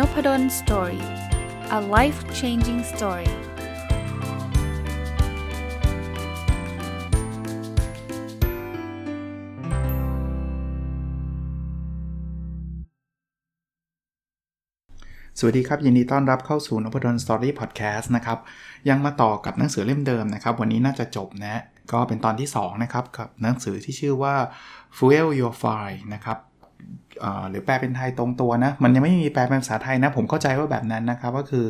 Nopadol's Story a life changing story สวัสดีครับ ยินดีต้อนรับเข้าสู่ Nopadol's Story Podcast นะครับ ยังมาต่อกับหนังสือเล่มเดิมนะครับ วันนี้น่าจะจบนะ ก็เป็นตอนที่ 2 นะครับ กับหนังสือที่ชื่อว่า Fuel Your Fire นะครับ หรือแปลเป็นไทยตรงตัวนะ มันยังไม่มีแปลเป็นภาษาไทยนะ ผมเข้าใจว่าแบบนั้นนะครับ ก็คือ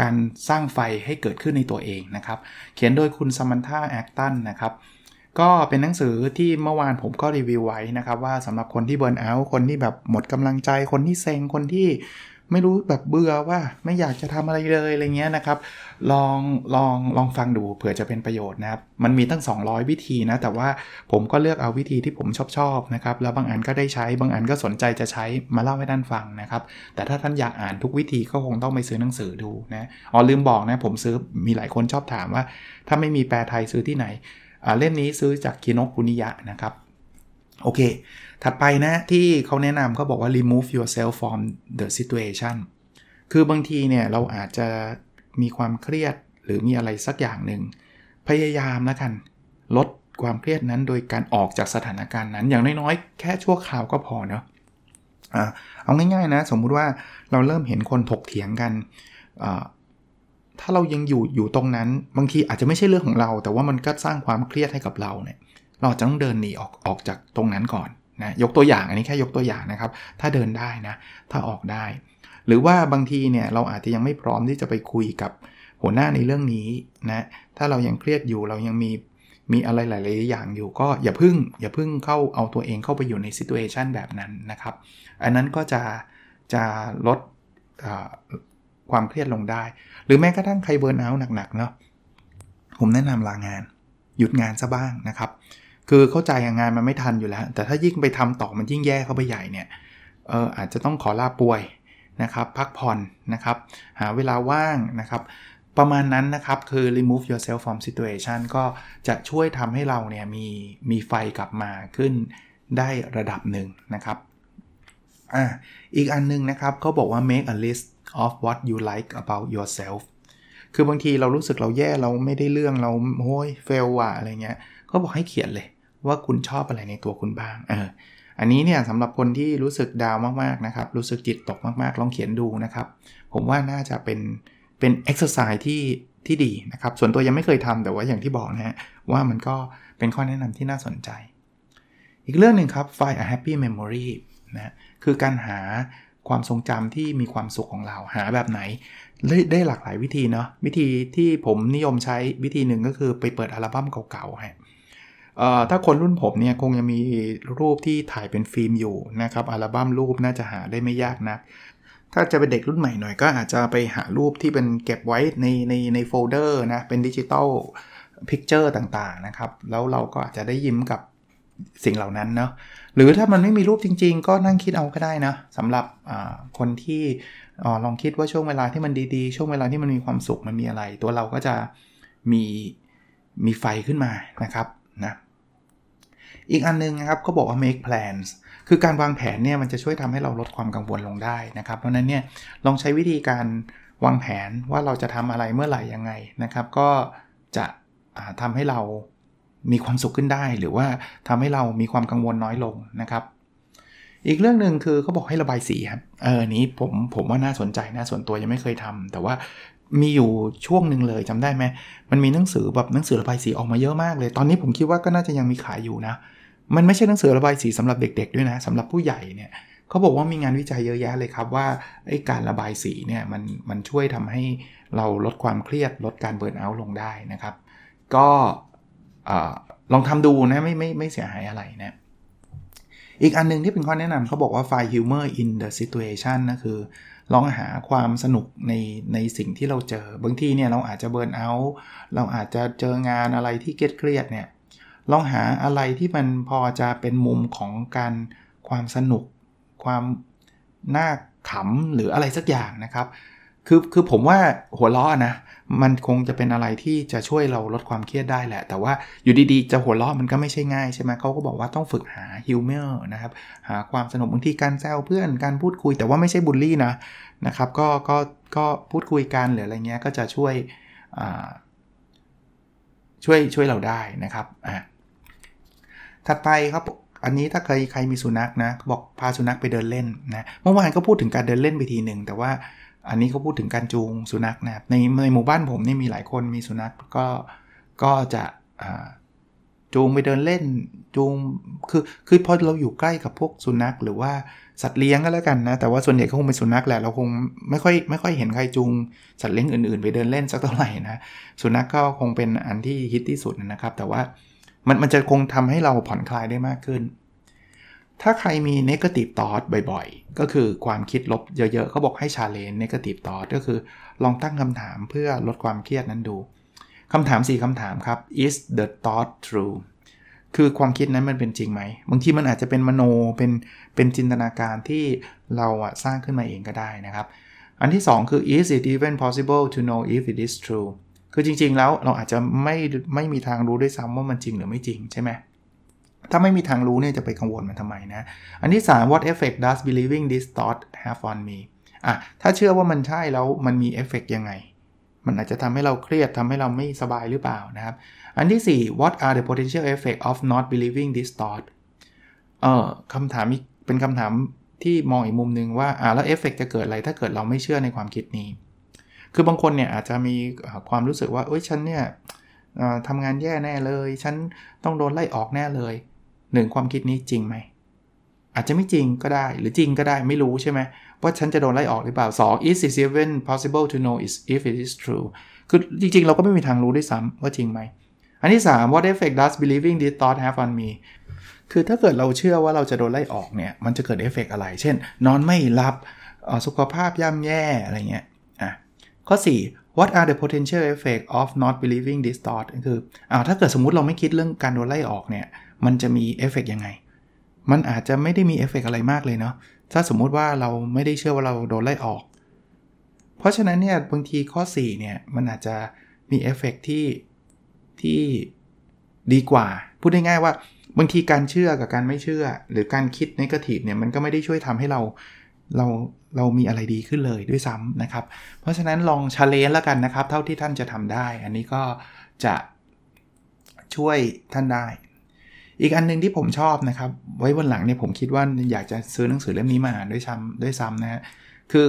การสร้างไฟให้เกิดขึ้นในตัวเองนะครับ เขียนโดยคุณสมันธาแอคตันนะครับ ก็เป็นหนังสือที่เมื่อวานผมก็รีวิวไว้นะครับ ว่าสำหรับคนที่เบิร์นเอาท์คนที่แบบหมดกำลังใจ คนที่เซ็ง คนที่ ไม่รู้แบบเบื่อว่าไม่อยากจะทำอะไรเลยอะไรเงี้ยนะครับ ลองลองลองฟังดูเผื่อจะเป็นประโยชน์นะครับ มันมีตั้ง 200 วิธีนะ แต่ว่าผมก็เลือกเอาวิธีที่ผมชอบชอบนะครับ แล้วบางอันก็ได้ใช้บางอันก็สนใจจะใช้มาเล่าให้ท่านฟังนะครับ แต่ถ้าท่านอยากอ่านทุกวิธีก็คงต้องไปซื้อหนังสือดูนะอ๋อลืมบอกนะผมซื้อมีหลายคนชอบถามว่า ถ้าไม่มีแปลไทยซื้อที่ไหนเล่มนี้ซื้อจากกินกคุนิยะนะครับโอเค ถัดไปนะที่เขาแนะนำเขาบอกว่า remove yourself from the situation คือบางทีเนี่ยเราอาจจะมีความเครียดหรือมีอะไรสักอย่างหนึ่ง พยายามแล้วกัน ลดความเครียดนั้นโดยการออกจากสถานการณ์นั้น อย่างน้อยๆ แค่ชั่วคราวก็พอเนาะเอาง่ายๆนะ สมมุติว่าเราเริ่มเห็นคนถกเถียงกัน ถ้าเรายังอยู่อยู่ตรงนั้น บางทีอาจจะไม่ใช่เรื่องของเรา แต่ว่ามันก็สร้างความเครียดให้กับเราเนี่ย เราจะต้องเดินหนีออกออกจากตรงนั้นก่อน นะยกตัวอย่างอันนี้แค่ยกตัวอย่างนะครับ ถ้าเดินได้นะถ้าออกได้ หรือว่าบางทีเนี่ยเราอาจจะยังไม่พร้อมที่จะไปคุยกับหัวหน้าในเรื่องนี้นะถ้าเรายังเครียดอยู่เรายังมีมีอะไรหลาย ๆ อย่างอยู่ก็อย่าพึ่งอย่าพึ่งเข้าเอาตัวเองเข้าไปอยู่ในซิทูเอชันแบบนั้นนะครับ อันนั้นก็จะจะลดความเครียดลงได้ หรือแม้กระทั่งใครเบิร์นเอาหนัก ๆ เนาะผมแนะนำลางาน หยุดงานซะบ้างนะครับ คือเข้าใจงานมันไม่ทันอยู่แล้ว แต่ถ้ายิ่งไปทำต่อมันยิ่งแย่เข้าไปใหญ่เนี่ยเอออาจจะต้องขอลาป่วยนะครับพักผ่อนนะครับหาเวลาว่างนะครับ ประมาณนั้นนะครับคือ remove yourself from situation ก็จะช่วยทำให้เราเนี่ยมีมีไฟกลับมาขึ้นได้ระดับหนึ่งนะครับอ่าอีกอันนึงนะครับเขาบอกว่า make a list of what you like about yourself คือบางทีเรารู้สึกเราแย่เราไม่ได้เรื่องเราโอ้ยเฟลว่ะอะไรเงี้ยเขาบอกให้เขียนเลย ว่าคุณชอบอะไรในตัวคุณบ้างเอออันนี้เนี่ยสำหรับคนที่รู้สึกดาวมากๆนะครับ รู้สึกจิตตกมากๆ ลองเขียนดูนะครับ ผมว่าน่าจะเป็นเป็นเอ็กซ์ไซส์ที่ที่ดีนะครับ ส่วนตัวยังไม่เคยทำแต่ว่าอย่างที่บอกนะฮะว่ามันก็เป็นข้อแนะนำที่น่าสนใจ อีกเรื่องหนึ่งครับ find a happy memory นะคือการหาความทรงจำที่มีความสุขของเราหาแบบไหน ได้หลากหลายวิธีเนาะวิธีที่ผมนิยมใช้วิธีหนึ่งก็คือไปเปิดอัลบั้มเก่าๆฮะ ถ้าคนรุ่นผมเนี่ยคงยังมีรูปที่ถ่ายเป็นฟิล์มอยู่นะครับอัลบั้มรูปน่าจะหาได้ไม่ยากนะถ้าจะเป็นเด็กรุ่นใหม่หน่อยก็อาจจะไปหารูปที่เป็นเก็บไว้ในในในโฟลเดอร์นะเป็น digital picture ต่างๆนะครับ แล้วเราก็อาจจะได้ยิ้มกับสิ่งเหล่านั้นเนาะหรือถ้ามันไม่มีรูปจริง ๆ ก็นั่งคิดเอาก็ได้นะสำหรับคนที่อลองคิดว่าช่วงเวลาที่มันดีๆ ช่วงเวลาที่มันมีความสุขมันมีอะไร ตัวเราก็จะมีมีไฟขึ้นมานะครับนะ อีกอันนึงนะครับก็บอกว่า make plans คือการวางแผนเนี่ยมันจะช่วยทำให้เราลดความกังวลลงได้นะครับ เพราะนั้นเนี่ยลองใช้วิธีการวางแผนว่าเราจะทำอะไรเมื่อไหร่ยังไงนะครับ ก็จะทำให้เรามีความสุขขึ้นได้ หรือว่าทำให้เรามีความกังวลน้อยลงนะครับ อีกเรื่องหนึ่งคือเขาบอกให้ระบายสีครับเออนี้ผมผมว่าน่าสนใจนะส่วนตัวยังไม่เคยทำแต่ว่า มีอยู่ช่วงหนึ่งเลยจำได้ไหมมันมีหนังสือแบบหนังสือระบายสีออกมาเยอะมากเลย ตอนนี้ผมคิดว่าก็น่าจะยังมีขายอยู่นะ มันไม่ใช่หนังสือระบายสีสำหรับเด็ก ๆ ด้วยนะสำหรับผู้ใหญ่เนี่ยเขาบอกว่ามีงานวิจัยเยอะแยะเลยครับว่าไอ้การระบายสีเนี่ยมันมันช่วยทำให้เราลดความเครียดลดการเบิร์นเอาท์ลงได้นะครับ ก็ลองทำดูนะไม่ไม่ไม่เสียหายอะไรนะอีกอันนึงที่เป็นข้อแนะนำเขาบอกว่า find humor in the situation นะคือ ลองหาความสนุกในในสิ่งที่เราเจอบางทีเนี่ยเราอาจจะเบิร์นเอาท์เราอาจจะเจองานอะไรที่เครียดเนี่ยลองหาอะไรที่มันพอจะเป็นมุมของการความสนุก ความน่าขำหรืออะไรสักอย่างนะครับ คือคือผมว่าหัวล้อนะ มันคงจะเป็นอะไรที่จะช่วยเราลดความเครียดได้แหละ แต่ว่าอยู่ดีๆ จะหัวล้อมันก็ไม่ใช่ง่ายใช่ไหมเขาก็บอกว่าต้องฝึกหาฮิวเมอร์นะครับ หาความสนุกบางทีการแซวเพื่อนการพูดคุย แต่ว่าไม่ใช่บูลลี่นะนะครับ ก็ก็ก็พูดคุยกันหรืออะไรเงี้ยก็จะช่วยช่วยช่วยเราได้นะครับอะถัดไปครับอันนี้ถ้าใครใครมีสุนัขนะบอกพาสุนัขไปเดินเล่นนะเมื่อวานก็พูดถึงการเดินเล่นไปทีหนึ่งแต่ว่า อันนี้เขาพูดถึงการจูงสุนัขนะในในหมู่บ้านผมนี่มีหลายคนมีสุนัขก็ก็จะจูงไปเดินเล่นจูงคือคือพอเราอยู่ใกล้กับพวกสุนัขหรือว่าสัตว์เลี้ยงก็แล้วกันนะแต่ว่าส่วนใหญ่เขาคงเป็นสุนัขแหละเราคงไม่ค่อยไม่ค่อยเห็นใครจูงสัตว์เลี้ยงอื่นๆ ไปเดินเล่นสักเท่าไหร่นะสุนัขก็คงเป็นอันที่ฮิตที่สุดนะครับ แต่ว่ามันมันจะคงทำให้เราผ่อนคลายได้มากขึ้น ถ้าใครมี negative thought บ่อยๆ ก็คือความคิดลบเยอะๆเขาบอกให้ challenge negative thought ก็คือลองตั้งคำถามเพื่อลดความเครียดนั้นดูคำถาม 4คำถามครับ is the thought true คือความคิดนั้นมันเป็นจริงไหม บางทีมันอาจจะเป็นมโนเป็นเป็นจินตนาการที่เราอะสร้างขึ้นมาเองก็ได้นะครับ อันที่ 2 คือ is it even possible to know if it is true คือจริงๆแล้วเราอาจจะไม่ไม่มีทางรู้ด้วยซ้ำว่ามันจริงหรือไม่จริงใช่ไหม ถ้าไม่มีทางรู้เนี่ยจะไปกังวลมันทำไมนะ อันที่ 3 what effect does believing this thought have on me อะถ้าเชื่อว่ามันใช่แล้วมันมีเอฟเฟกยังไง มันอาจจะทำให้เราเครียดทำให้เราไม่สบายหรือเปล่านะครับ อันที่ 4 what are the potential effect of not believing this thought เออคำถามเป็นคำถามที่มองอีกมุมหนึ่งว่าอ่าแล้วเอฟเฟกจะเกิดอะไรถ้าเกิดเราไม่เชื่อในความคิดนี้ คือบางคนเนี่ยอาจจะมีความรู้สึกว่าเอ้ยฉันเนี่ยทำงานแย่แน่เลย ฉันต้องโดนไล่ออกแน่เลย หนึ่งความคิดนี้จริงไหม อาจจะไม่จริงก็ได้หรือจริงก็ได้ไม่รู้ใช่ไหมว่าฉันจะโดนไล่ออกหรือเปล่า 2 is it even possible to know is if it is true คือจริง ๆ เราก็ไม่มีทางรู้ด้วยซ้ำว่าจริงไหม อันที่ 3 what effect does believing this thought have on me คือถ้าเกิดเราเชื่อว่าเราจะโดนไล่ออกเนี่ย มันจะเกิดเอฟเฟกอะไร เช่น นอนไม่หลับสุขภาพย่ำแย่อะไรเงี้ยข้อ 4 what are the potential effect of not believing this thought คืออ้าวถ้าเกิดสมมติเราไม่คิดเรื่องการโดนไล่ออกเนี่ย มันจะมีเอฟเฟกยังไง มันอาจจะไม่ได้มีเอฟเฟกอะไรมากเลยเนาะ ถ้าสมมุติว่าเราไม่ได้เชื่อว่าเราโดนไล่ออก เพราะฉะนั้นเนี่ยบางทีข้อ 4 เนี่ย มันอาจจะมีเอฟเฟกที่ที่ดีกว่า พูดง่ายๆว่าบางทีการเชื่อกับการไม่เชื่อ หรือการคิด negative เนี่ยมันก็ไม่ได้ช่วยทำให้เราเราเรามีอะไรดีขึ้นเลยด้วยซ้ำนะครับ เพราะฉะนั้นลองชาเลนจ์แล้วกันนะครับ เท่าที่ท่านจะทำได้ อันนี้ก็จะช่วยท่านได้ อีกอันนึงที่ผมชอบนะครับ ไว้บนหลังเนี่ยผมคิดว่าอยากจะซื้อหนังสือเล่มนี้มาอ่านด้วยซ้ำด้วยซ้ำนะฮะคือ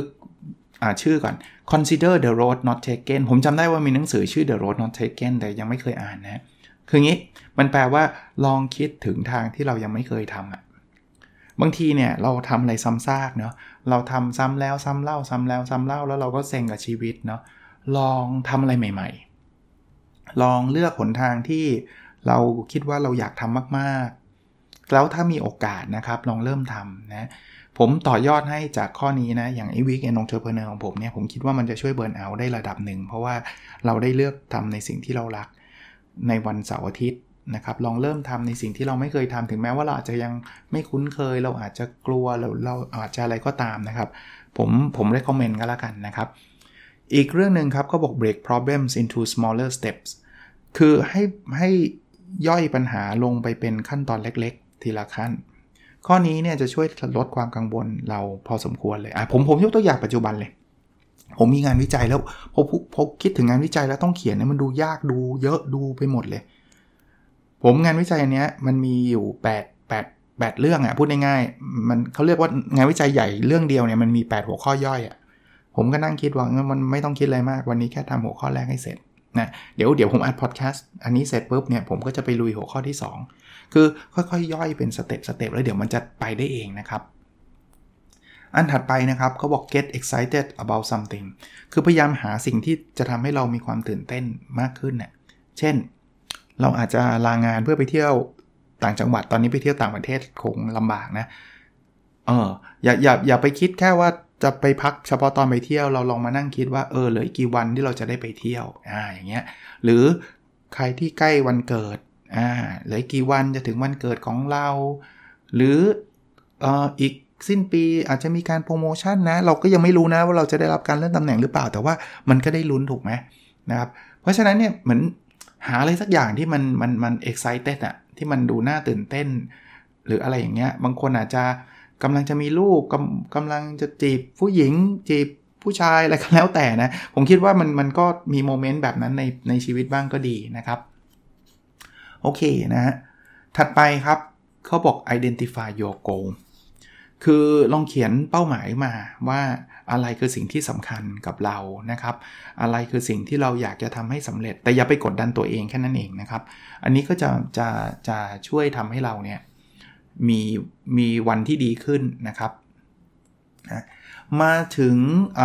อ่าชื่อก่อน consider the road not taken ผมจำได้ว่ามีหนังสือชื่อ the road not taken แต่ยังไม่เคยอ่านนะ คืองี้มันแปลว่าลองคิดถึงทางที่เรายังไม่เคยทำอะบางทีเนี่ยเราทำอะไรซ้ำซากเนาะเราทำซ้ำแล้วซ้ำเล่าซ้ำแล้วซ้ำเล่าแล้วเราก็เซ็งกับชีวิตเนาะลองทำอะไรใหม่ ๆ ลองเลือกหนทางที่ เราคิดว่าเราอยากทำมากๆ แล้วถ้ามีโอกาสนะครับลองเริ่มทำนะผมต่อยอดให้จากข้อนี้นะ อย่างไอ weekend entrepreneur ของผมเนี่ย ผมคิดว่ามันจะช่วย burnout ได้ระดับหนึ่ง เพราะว่าเราได้เลือกทำในสิ่งที่เรารักในวันเสาร์อาทิตย์นะครับ ลองเริ่มทำในสิ่งที่เราไม่เคยทำถึงแม้ว่าเราอาจจะยังไม่คุ้นเคย เราอาจจะกลัวเราเราอาจจะอะไรก็ตามนะครับ ผมผมได้คอมเมนต์ก็แล้วกันนะครับ อีกเรื่องหนึ่งครับก็บอก break problems into smaller steps คือให้ให้ ย่อยปัญหาลงไปเป็นขั้นตอนเล็กๆ ทีละขั้น ข้อนี้เนี่ยจะช่วยลดความกังวลเราพอสมควรเลยอะผมผมยกตัวอย่างปัจจุบันเลย ผมมีงานวิจัยแล้วพอพอคิดถึงงานวิจัยแล้วต้องเขียนเนี่ยมันดูยากดูเยอะดูไปหมดเลย ผมงานวิจัยอันนี้ยมันมีอยู่8 8 8 เรื่องอะพูดง่ายๆมันเขาเรียกว่างานวิจัยใหญ่เรื่องเดียวเนี่ยมันมี 8 หัวข้อย่อยอะผมก็นั่งคิดว่ามันไม่ต้องคิดอะไรมากวันนี้แค่ทำหัวข้อแรกให้เสร็จ นะเดี๋ยวเดี๋ยวผมอัดพอดแคสต์อันนี้เสร็จปุ๊บเนี่ยผมก็จะไปลุยหัวข้อที่ 2 คือค่อยๆย่อยเป็นสเต็ปสเต็ปแล้วเดี๋ยวมันจะไปได้เองนะครับ อันถัดไปนะครับเขาบอก get excited about something คือพยายามหาสิ่งที่จะทำให้เรามีความตื่นเต้นมากขึ้นเนะ่ยเช่น เราอาจจะลางานเพื่อไปเที่ยวต่างจังหวัดตอนนี้ไปเที่ยวต่างประเทศคงลำบากนะเอออย่าอย่าอย่าไปคิดแค่ว่า จะไปพักเฉพาะตอนไปเที่ยวเราลองมานั่งคิดว่าเออเหลืออีกกี่วันที่เราจะได้ไปเที่ยวอ่าอย่างเงี้ยหรือใครที่ใกล้วันเกิดอ่าเหลือกี่วันจะถึงวันเกิดของเรา หรือเอ่ออีกสิ้นปีอาจจะมีการโปรโมชั่นนะ เราก็ยังไม่รู้นะว่าเราจะได้รับการเลื่อนตำแหน่งหรือเปล่า แต่ว่ามันก็ได้ลุ้นถูกไหมนะครับเพราะฉะนั้นเนี่ยเหมือนหาอะไรสักอย่างที่มันมันมัน excited อะที่มันดูน่าตื่นเต้น หรืออะไรอย่างเงี้ยบางคนอาจจะ กำลังจะมีลูกกำกำลังจะจีบผู้หญิงจีบผู้ชายอะไรก็แล้วแต่นะ ผมคิดว่ามันมันก็มีโมเมนต์แบบนั้นในในชีวิตบ้างก็ดีนะครับ โอเคนะฮะถัดไปครับเขาบอก identify your goal คือลองเขียนเป้าหมายมาว่าอะไรคือสิ่งที่สำคัญกับเรานะครับ อะไรคือสิ่งที่เราอยากจะทำให้สำเร็จ แต่อย่าไปกดดันตัวเองแค่นั้นเองนะครับ อันนี้ก็จะจะจะช่วยทำให้เราเนี่ย มีมีวันที่ดีขึ้นนะครับนะมาถึงอ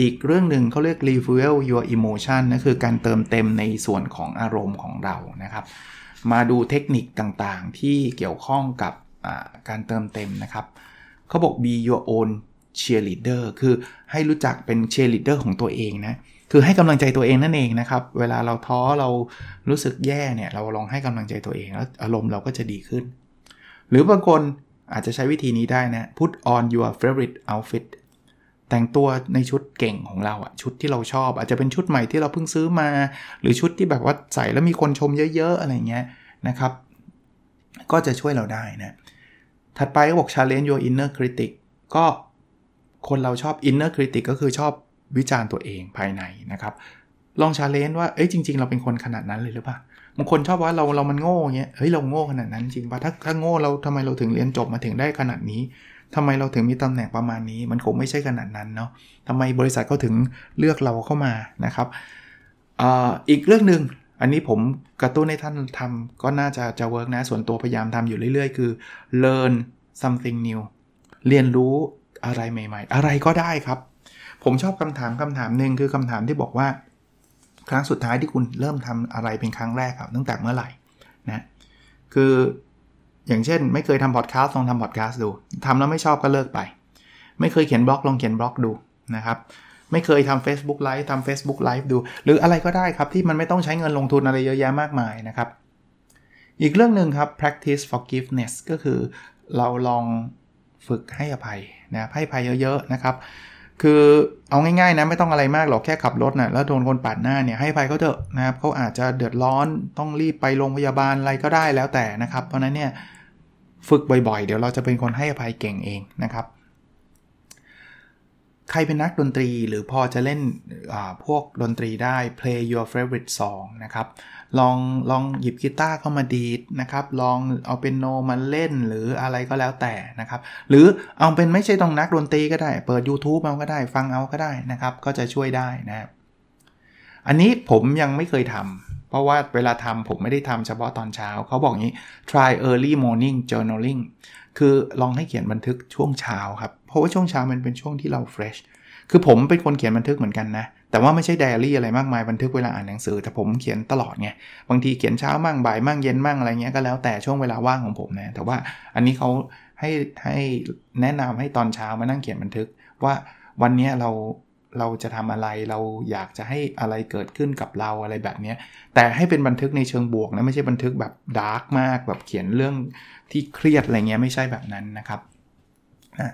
อีกเรื่องหนึ่งเขาเรียก refuel your emotion นะคือการเติมเต็มในส่วนของอารมณ์ของเรานะครับ มาดูเทคนิคต่างๆ ที่เกี่ยวข้องกับการเติมเต็มนะครับเขาบอก be your own cheerleader คือให้รู้จักเป็น cheerleader ของตัวเองนะ คือให้กำลังใจตัวเองนั่นเองนะครับ เวลาเราท้อเรารู้สึกแย่เนี่ย เราลองให้กำลังใจตัวเองแล้วอารมณ์เราก็จะดีขึ้น หรือบางคนอาจจะใช้วิธีนี้ได้นะ put on your favorite outfit แต่งตัวในชุดเก่งของเราอะชุดที่เราชอบ อาจจะเป็นชุดใหม่ที่เราเพิ่งซื้อมา หรือชุดที่แบบว่าใส่แล้วมีคนชมเยอะๆ อะไรเงี้ยนะครับ ก็จะช่วยเราได้นะ ถัดไปก็บอก challenge your inner critic ก็คนเราชอบ inner critic ก็คือชอบวิจารณ์ตัวเองภายในนะครับ ลอง challenge ว่า เอ้ยจริง ๆ เราเป็นคนขนาดนั้นเลยหรือเปล่า บางคนชอบว่าเราเรามันโง่เงี้ยเฮ้ยเราโง่ขนาดนั้นจริงปะถ้าถ้าโง่เราทำไมเราถึงเรียนจบมาถึงได้ขนาดนี้ทำไมเราถึงมีตำแหน่งประมาณนี้ มันคงไม่ใช่ขนาดนั้นเนาะทำไมบริษัทเขาถึงเลือกเราเข้ามานะครับออีกเรื่องหนึ่งอันนี้ผมกระตุ้นให้ท่านทำก็น่าจะจะเวิร์กนะส่วนตัวพยายามทำอยู่เรื่อยๆ คือ learn something new เรียนรู้อะไรใหม่ ๆ อะไรก็ได้ครับ ผมชอบคำถามคำถามหนึ่งคือคำถามที่บอกว่า ครั้งสุดท้ายที่คุณเริ่มทำอะไรเป็นครั้งแรกครับตั้งแต่เมื่อไหร่นะคืออย่างเช่น ไม่เคยทำพอดแคสต์ลองทำพอดแคสต์ดูทำแล้วไม่ชอบก็เลิกไป ไม่เคยเขียนบล็อกลองเขียนบล็อกดูนะครับไม่เคยทำ Facebook Live ทำ Facebook Live ดู หรืออะไรก็ได้ครับ ที่มันไม่ต้องใช้เงินลงทุนอะไรเยอะแยะมากมายนะครับ อีกเรื่องหนึ่งครับ practice forgiveness ก็คือเราลองฝึกให้อภัยนะให้อภัยเยอะๆนะครับ คือเอาง่ายๆนะไม่ต้องอะไรมากหรอกแค่ขับรถนะ่ะแล้วโดนคนปาดหน้าเนี่ยให้ภัยเขาเถอะนะครับเขาอาจจะเดือดร้อนต้องรีบไปโรงพยาบาลอะไรก็ได้แล้วแต่นะครับ เพราะนั้นเนี่ยฝึกบ่อยๆ เดี๋ยวเราจะเป็นคนให้อภัยเก่งเองนะครับ ใครเป็นนักดนตรีหรือพอจะเล่นพวกดนตรีได้ play your favorite song นะครับ ลองลองหยิบกีตาร์เข้ามาดีดนะครับ ลองเอาเป็นโนมาเล่นหรืออะไรก็แล้วแต่นะครับ หรือเอาเป็นไม่ใช่ต้องนักดนตรีก็ได้ เปิด YouTube เอาก็ได้ ฟังเอาก็ได้นะครับ ก็จะช่วยได้นะอันนี้ผมยังไม่เคยทำเพราะว่าเวลาทำผมไม่ได้ทำเฉพาะตอนเช้า เขาบอกงี้ try early morning journaling คือลองให้เขียนบันทึกช่วงเช้าครับ ราะว่าช่วงเช้ามันเป็นช่วงที่เรา fresh คือผมเป็นคนเขียนบันทึกเหมือนกันนะ แต่ว่าไม่ใช่ไดอารี่อะไรมากมายบันทึกเวลาอ่านหนังสือ แต่ผมเขียนตลอดไง บางทีเขียนเช้ามั่งบ่ายมั่งเย็นมั่งอะไรเงี้ยก็แล้วแต่ช่วงเวลาว่างของผมนะ แต่ว่าอันนี้เขาให้ให้แนะนำให้ตอนเช้ามานั่งเขียนบันทึก ว่าวันนี้เราเราจะทำอะไรเราอยากจะให้อะไรเกิดขึ้นกับเราอะไรแบบนี้แต่ให้เป็นบันทึกในเชิงบวกนะไม่ใช่บันทึกแบบดาร์กมากแบบเขียนเรื่องที่เครียดอะไรเงี้ยไม่ใช่แบบนั้นนะครับนะ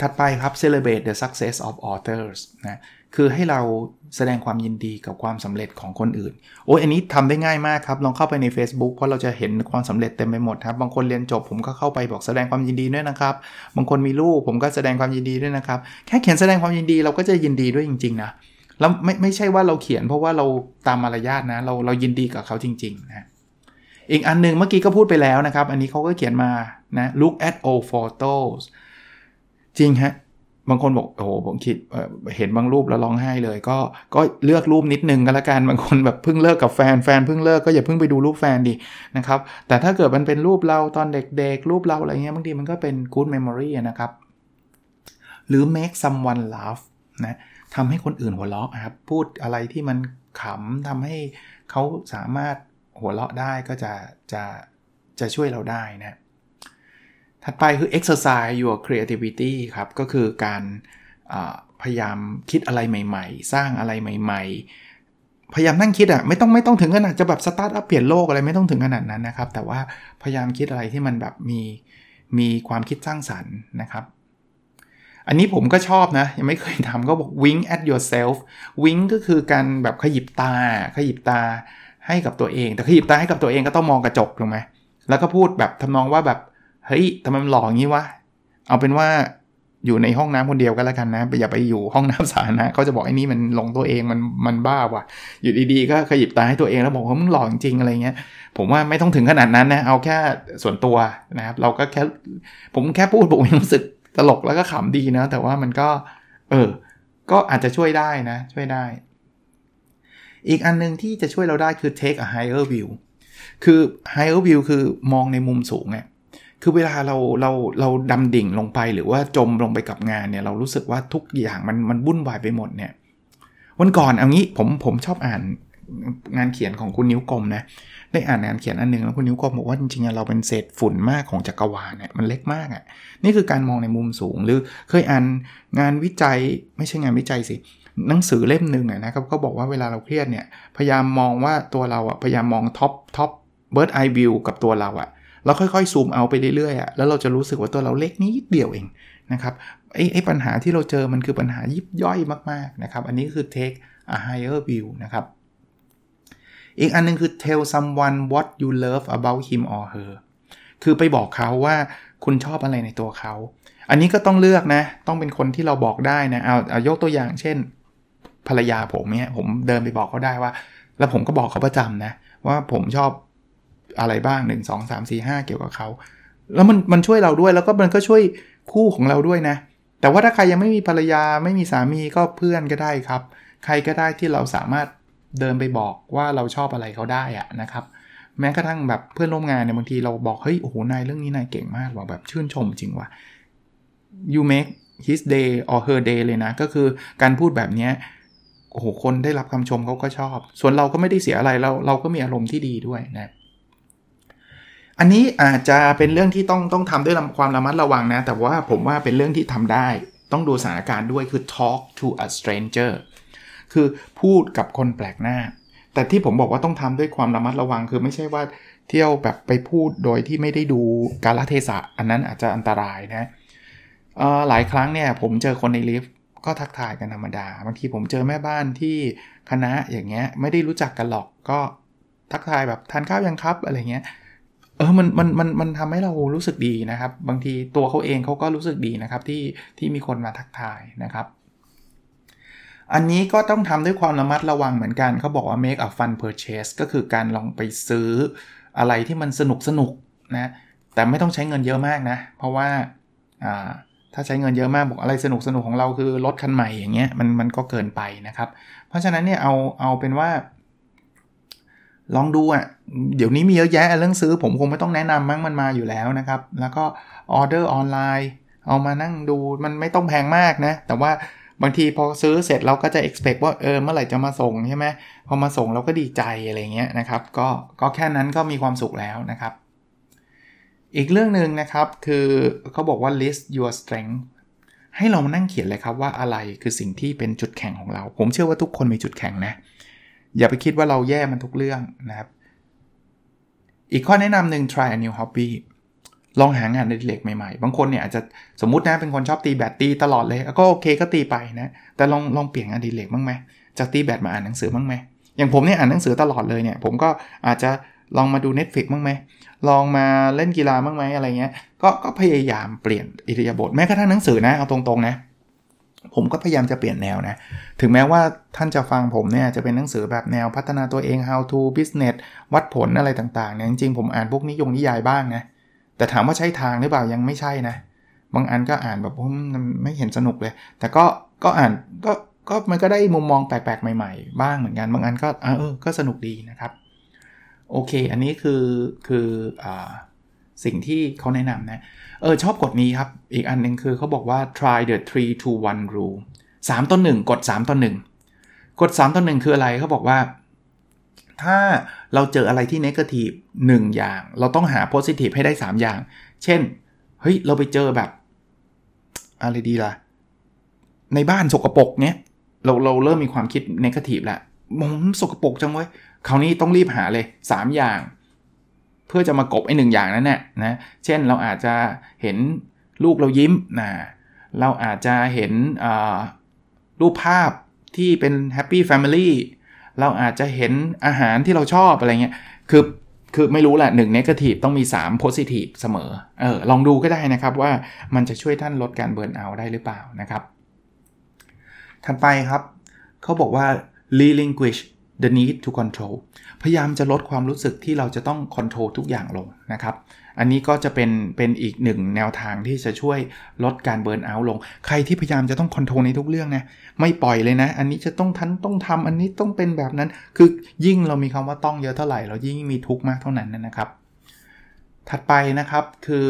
ถัดไปครับ celebrate the success of authors นะคือให้เราแสดงความยินดีกับความสำเร็จของคนอื่น โอ้ยอันนี้ทำได้ง่ายมากครับ ลองเข้าไปใน Facebook เพราะเราจะเห็นความสำเร็จเต็มไปหมดครับ บางคนเรียนจบผมก็เข้าไปบอกแสดงความยินดีด้วยนะครับ บางคนมีลูกผมก็แสดงความยินดีด้วยนะครับ แค่เขียนแสดงความยินดีเราก็จะยินดีด้วยจริง ๆ นะ แล้วไม่ไม่ใช่ว่าเราเขียนเพราะว่าเราตามมารยาทนะ เราเรายินดีกับเขาจริง ๆ นะ อีกอันนึงเมื่อกี้ก็พูดไปแล้วนะครับ อันนี้เขาก็เขียนมา นะ look at old photos จริงฮะบางคนบอกโอ้โหผมคิดเห็นบางรูปแล้วร้องไห้เลย ก็ก็เลือกรูปนิดนึงก็แล้วกันบางคนแบบเพิ่งเลิกกับแฟนแฟนเพิ่งเลิกก็อย่าเพิ่งไปดูรูปแฟนดินะครับแต่ถ้าเกิดมันเป็นรูปเราตอนเด็กๆ รูปเราอะไรเงี้ยบางทีมันก็เป็น good memory นะครับ หรือ make someone laugh นะทำให้คนอื่นหัวเราะครับพูดอะไรที่มันขำทำให้เขาสามารถหัวเราะได้ก็จะจะจะช่วยเราได้นะ ถัดไปคือ exercise your creativity ครับ ก็คือการพยายามคิดอะไรใหม่ ๆ สร้างอะไรใหม่ ๆ พยายามนั่งคิดอะ่ะไม่ต้องไม่ต้องถึงขนาดจะแบบสตาร์ทอัพเปลี่ยนโลกอะไรไม่ต้องถึงขนาดนั้นนะครับ แต่ว่าพยายามคิดอะไรที่มันแบบมีมีความคิดสร้างสรรค์นะครับ อันนี้ผมก็ชอบนะ ยังไม่เคยทำก็บอก wink at yourself wink ก็คือการแบบขยิบตา ขยิบตาให้กับตัวเอง แต่ขยิบตาให้กับตัวเองก็ต้องมองกระจกถูกไหมแล้วก็พูดแบบทำนองว่าแบบ เฮ้ยทำไมมันหล่ออย่างนี้วะ เอาเป็นว่าอยู่ในห้องน้ำคนเดียวกันแล้วกันนะอย่าไปอยู่ห้องน้ำสาธารณะเขาจะบอกไอ้นี่มันลงตัวเองมันมันบ้าว่ะ อยู่ดีๆ ก็ขยิบตาให้ตัวเองแล้วบอกว่ามึงหล่อจริงๆอะไรเงี้ย ผมว่าไม่ต้องถึงขนาดนั้นนะ เอาแค่ส่วนตัวนะครับ เราก็แค่ผมแค่พูดผมรู้สึกตลกแล้วก็ขำดีนะ แต่ว่ามันก็ เออ ก็อาจจะช่วยได้นะ ช่วยได้ อีกอันนึงที่จะช่วยเราได้คือ take a higher view คือ higher view คือมองในมุมสูงเนี่ย คือเวลาเราเราเราดำดิ่งลงไปหรือว่าจมลงไปกับงานเนี่ยเรารู้สึกว่าทุกอย่างมันมันวุ่นวายไปหมดเนี่ยวันก่อนเอางี้ผมผมชอบอ่านงานเขียนของคุณนิ้วกลมนะได้อ่านงานเขียนอันนึงแล้วคุณนิ้วกลมบอกว่าจริงๆเราเป็นเศษฝุ่นมากของจักรวาลเนี่ยมันเล็กมากอะ่ะนี่คือการมองในมุมสูง หรือเคยอ่านงานวิจัยไม่ใช่งานวิจัยสิหนังสือเล่มหนึ่งนะครับก็บอกว่าเวลาเราเครียดเนี่ยพยายามมองว่าตัวเราอะพยายามมอง top top bird eye view กับตัวเราอะ แล้วค่อยๆ zoom out ไปเรื่อยๆอะแล้วเราจะรู้สึกว่าตัวเราเล็กนิดเดียวเองนะครับไอ้ไอ้ปัญหาที่เราเจอมันคือปัญหายิบย่อยมากๆนะครับ อันนี้คือ take a higher view นะครับ อีกอันนึงคือ tell someone what you love about him or her คือไปบอกเขาว่าคุณชอบอะไรในตัวเขา อันนี้ก็ต้องเลือกนะ ต้องเป็นคนที่เราบอกได้นะ เอาเอายกตัวอย่าง เช่น ภรรยาผมเนี่ยผมเดินไปบอกเขาได้ว่า แล้วผมก็บอกเขาประจำนะ ว่าผมชอบ อะไรบ้าง 1 2 3 4 5 เกี่ยวกับเขา แล้วมันมันช่วยเราด้วยแล้วก็มันก็ช่วยคู่ของเราด้วยนะ แต่ว่าถ้าใครยังไม่มีภรรยาไม่มีสามีก็เพื่อนก็ได้ครับ ใครก็ได้ที่เราสามารถเดินไปบอกว่าเราชอบอะไรเขาได้อะนะครับ แม้กระทั่งแบบเพื่อนร่วมงานเนี่ยบางทีเราบอกเฮ้ยโอ้โหนายเรื่องนี้นายเก่งมากว่าแบบชื่นชมจริงว่ะ you make his day or her day เลยนะ ก็คือการพูดแบบนี้โอ้โหคนได้รับคำชมเขาก็ชอบ ส่วนเราก็ไม่ได้เสียอะไรเราเราก็มีอารมณ์ที่ดีด้วยนะ อันนี้อาจจะเป็นเรื่องที่ต้องต้องทำด้วยความระมัดระวังนะ แต่ว่าผมว่าเป็นเรื่องที่ทำได้ ต้องดูสถานการณ์ด้วยคือ talk to a stranger คือพูดกับคนแปลกหน้า แต่ที่ผมบอกว่าต้องทำด้วยความระมัดระวัง คือไม่ใช่ว่าเที่ยวแบบไปพูดโดยที่ไม่ได้ดูกาลเทศะ อันนั้นอาจจะอันตรายนะหลายครั้งเนี่ยผมเจอคนในลิฟต์ก็ทักทายกันธรรมดา บางทีผมเจอแม่บ้านที่คณะอย่างเงี้ยไม่ได้รู้จักกันหรอกก็ทักทายแบบทานข้าวยังครับอะไรเงี้ย เออมันมันมันมันทำให้เรารู้สึกดีนะครับ บางทีตัวเขาเองเขาก็รู้สึกดีนะครับที่ที่มีคนมาทักทายนะครับอันนี้ก็ต้องทำด้วยความระมัดระวังเหมือนกันเขาบอกว่า make a fun purchase ก็คือการลองไปซื้ออะไรที่มันสนุกสนุกนะแต่ไม่ต้องใช้เงินเยอะมากนะ เพราะว่าถ้าใช้เงินเยอะมากบอกอะไรสนุกสนุกของเราคือรถคันใหม่อย่างเงี้ยมันมันก็เกินไปนะครับ เพราะฉะนั้นเนี่ยเอาเอาเป็นว่า ลองดูอะ่ะ เดี๋ยวนี้มีเยอะแยะเรื่องซื้อผมคงไม่ต้องแนะนำมั้งมันมาอยู่แล้วนะครับ แล้วก็ออเดอร์ออนไลน์เอามานั่งดูมันไม่ต้องแพงมากนะ แต่ว่าบางทีพอซื้อเสร็จเราก็จะ expect ว่าเออเมื่อไหร่จะมาส่งใช่ไหมพอมาส่งเราก็ดีใจอะไรเงี้ยนะครับ ก็ก็แค่นั้นก็มีความสุขแล้วนะครับ อีกเรื่องหนึ่งนะครับคือเขาบอกว่า list your strength ให้เรามานั่งเขียนเลยครับว่าอะไรคือสิ่งที่เป็นจุดแข็งของเรา ผมเชื่อว่าทุกคนมีจุดแข็งนะ อย่าไปคิดว่าเราแย่มันทุกเรื่องนะครับ อีกข้อแนะนำหนึ่ง try a new hobby ลองหางานในเล็กใหม่ๆ บางคนเนี่ยอาจจะสมมตินะเป็นคนชอบตีแบตตีตลอดเลย ก็โอเคก็ตีไปนะ แต่ลองลองเปลี่ยนงานดีเล็กบ้างไหมจากตีแบตมาอ่านหนังสือบ้างไหมอย่างผมเนี่ยอ่านหนังสือตลอดเลยเนี่ย ผมก็อาจจะลองมาดู Netflix บ้างไหมลองมาเล่นกีฬาบ้างไหมอะไรเงี้ย ก็ก็พยายามเปลี่ยนอิริยาบถแม้กระทั่งหนังสือนะเอาตรงๆนะ ผมก็พยายามจะเปลี่ยนแนวนะ ถึงแม้ว่าท่านจะฟังผมเนี่ยจะเป็นหนังสือแบบแนวพัฒนาตัวเอง how to business วัดผลอะไรต่างๆเนี่ยจริงๆผมอ่านพวกนิยงนิยายบ้างนะ แต่ถามว่าใช่ทางหรือเปล่ายังไม่ใช่นะ บางอันก็อ่านแบบผมไม่เห็นสนุกเลย แต่ก็ก็อ่านก็ก็มันก็ได้มุมมองแปลกๆใหม่ๆ บ้างเหมือนกัน บางอันก็เออก็สนุกดีนะครับ โอเค อันนี้คือคืออสิ่งที่เขาแนะนำนะ เออชอบกฎนี้ครับ อีกอันนึงคือเขาบอกว่า try the three to one rule 3ต่อ1กด3ต่อ1กด3ต่อ1คืออะไรเขาบอกว่า ถ้าเราเจออะไรที่นกาทีฟหนึ่งอย่าง เราต้องหาโพซิทีฟให้ได้ 3 อย่าง เช่น เฮ้ย เราไปเจอแบบ อะไรดีล่ะ ในบ้านสกปรกเนี้ยเราเราเริ่มมีความคิดนกาทีฟแล้วมองสกปรกจังเว้ยคราวนี้ต้องรีบหาเลย 3 อย่าง เพื่อจะมากลบไอ้หนึ่งอย่างนั้นน่ะนะเช่นเราอาจจะเห็นลูกเรายิ้มนะเราอาจจะเห็นรูปภาพที่เป็น happy family เราอาจจะเห็นอาหารที่เราชอบอะไรเงี้ยคือคือไม่รู้แหละหนึ่ง negative ต้องมี3 positive เสมอเออลองดูก็ได้นะครับว่ามันจะช่วยท่านลดการ burnout ได้หรือเปล่านะครับถัดไปครับ เขาบอกว่า relinquish the need to control พยายามจะลดความรู้สึกที่เราจะต้อง control ทุกอย่างลงนะครับ อันนี้ก็จะเป็นเป็นอีกหนึ่งแนวทางที่จะช่วยลดการ burnout ลง ใครที่พยายามจะต้อง control ในทุกเรื่องนะ ไม่ปล่อยเลยนะ อันนี้จะต้องทันต้องทำอันนี้ต้องเป็นแบบนั้น คือยิ่งเรามีคำว่าต้องเยอะเท่าไหร่ เรายิ่งมีทุกข์มากเท่านั้นนะครับ ถัดไปนะครับคือ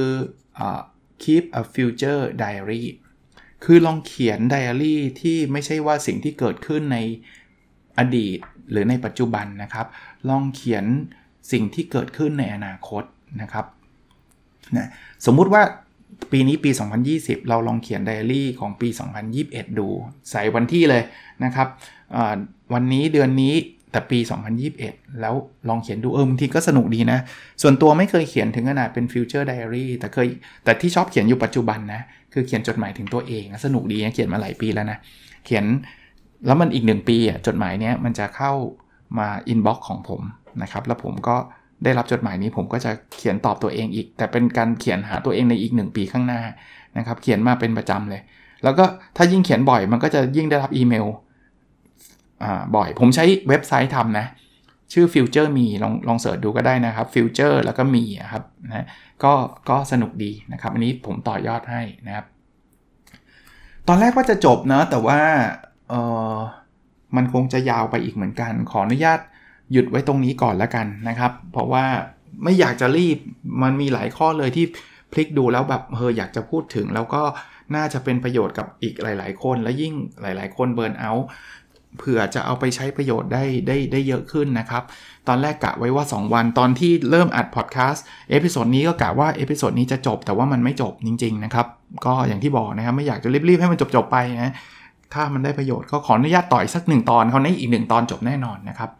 uh, keep a future diary คือลองเขียนไดอารี่ที่ไม่ใช่ว่าสิ่งที่เกิดขึ้นในอดีต หรือในปัจจุบันนะครับ ลองเขียนสิ่งที่เกิดขึ้นในอนาคตนะครับนะสมมุติว่าปีนี้ปี 2020 เราลองเขียนไดอารี่ของปี 2021 ดู ใส่วันที่เลยนะครับวันนี้เดือนนี้แต่ปี 2021 แล้วลองเขียนดูเออบางทีก็สนุกดีนะ ส่วนตัวไม่เคยเขียนถึงขนาดเป็น future diary แต่เคยแต่ที่ชอบเขียนอยู่ปัจจุบันนะ คือเขียนจดหมายถึงตัวเอง สนุกดีเขียนมาหลายปีแล้วนะ เขียน แล้วมันอีกหนึ่งปีอะจดหมายเนี้ยมันจะเข้ามา inbox ของผมนะครับ แล้วผมก็ได้รับจดหมายนี้ผมก็จะเขียนตอบตัวเองอีก แต่เป็นการเขียนหาตัวเองในอีก 1 ปีข้างหน้านะครับ เขียนมาเป็นประจำเลย แล้วก็ถ้ายิ่งเขียนบ่อยมันก็จะยิ่งได้รับอีเมลบ่อย ผมใช้เว็บไซต์ทำนะ ชื่อ Future มีลองลองเสิร์ชดูก็ได้นะครับ Future แล้วก็มีครับนะก็ก็สนุกดีนะครับ อันนี้ผมต่อยอดให้นะครับ ตอนแรกว่าจะจบเนาะแต่ว่า เออมันคงจะยาวไปอีกเหมือนกัน ขออนุญาตหยุดไว้ตรงนี้ก่อนแล้วกันนะครับ เพราะว่าไม่อยากจะรีบมันมีหลายข้อเลยที่พลิกดูแล้วแบบเฮออยากจะพูดถึง แล้วก็น่าจะเป็นประโยชน์กับอีกหลาย ๆ คนและยิ่งหลาย ๆ คน burnout เผื่อจะเอาไปใช้ประโยชน์ได้ได้ได้เยอะขึ้นนะครับ ตอนแรกกะไว้ว่า 2 วันตอนที่เริ่มอัดพอดแคสต์ episode นี้ก็กะว่า episode นี้จะจบแต่ว่ามันไม่จบจริง ๆ นะครับ ก็อย่างที่บอกนะครับ ไม่อยากจะรีบๆให้มันจบ ๆ ไปนะ ถ้ามันได้ประโยชน์ก็ขออนุญาตต่ออีกสักหนึ่งตอนเขาในอีกหนึ่งตอนจบแน่นอนนะครับ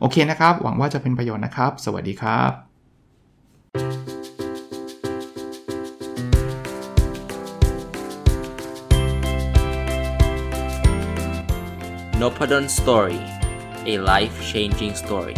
โอเคนะครับ หวังว่าจะเป็นประโยชน์นะครับ สวัสดีครับ n o p a d o n Story a life changing story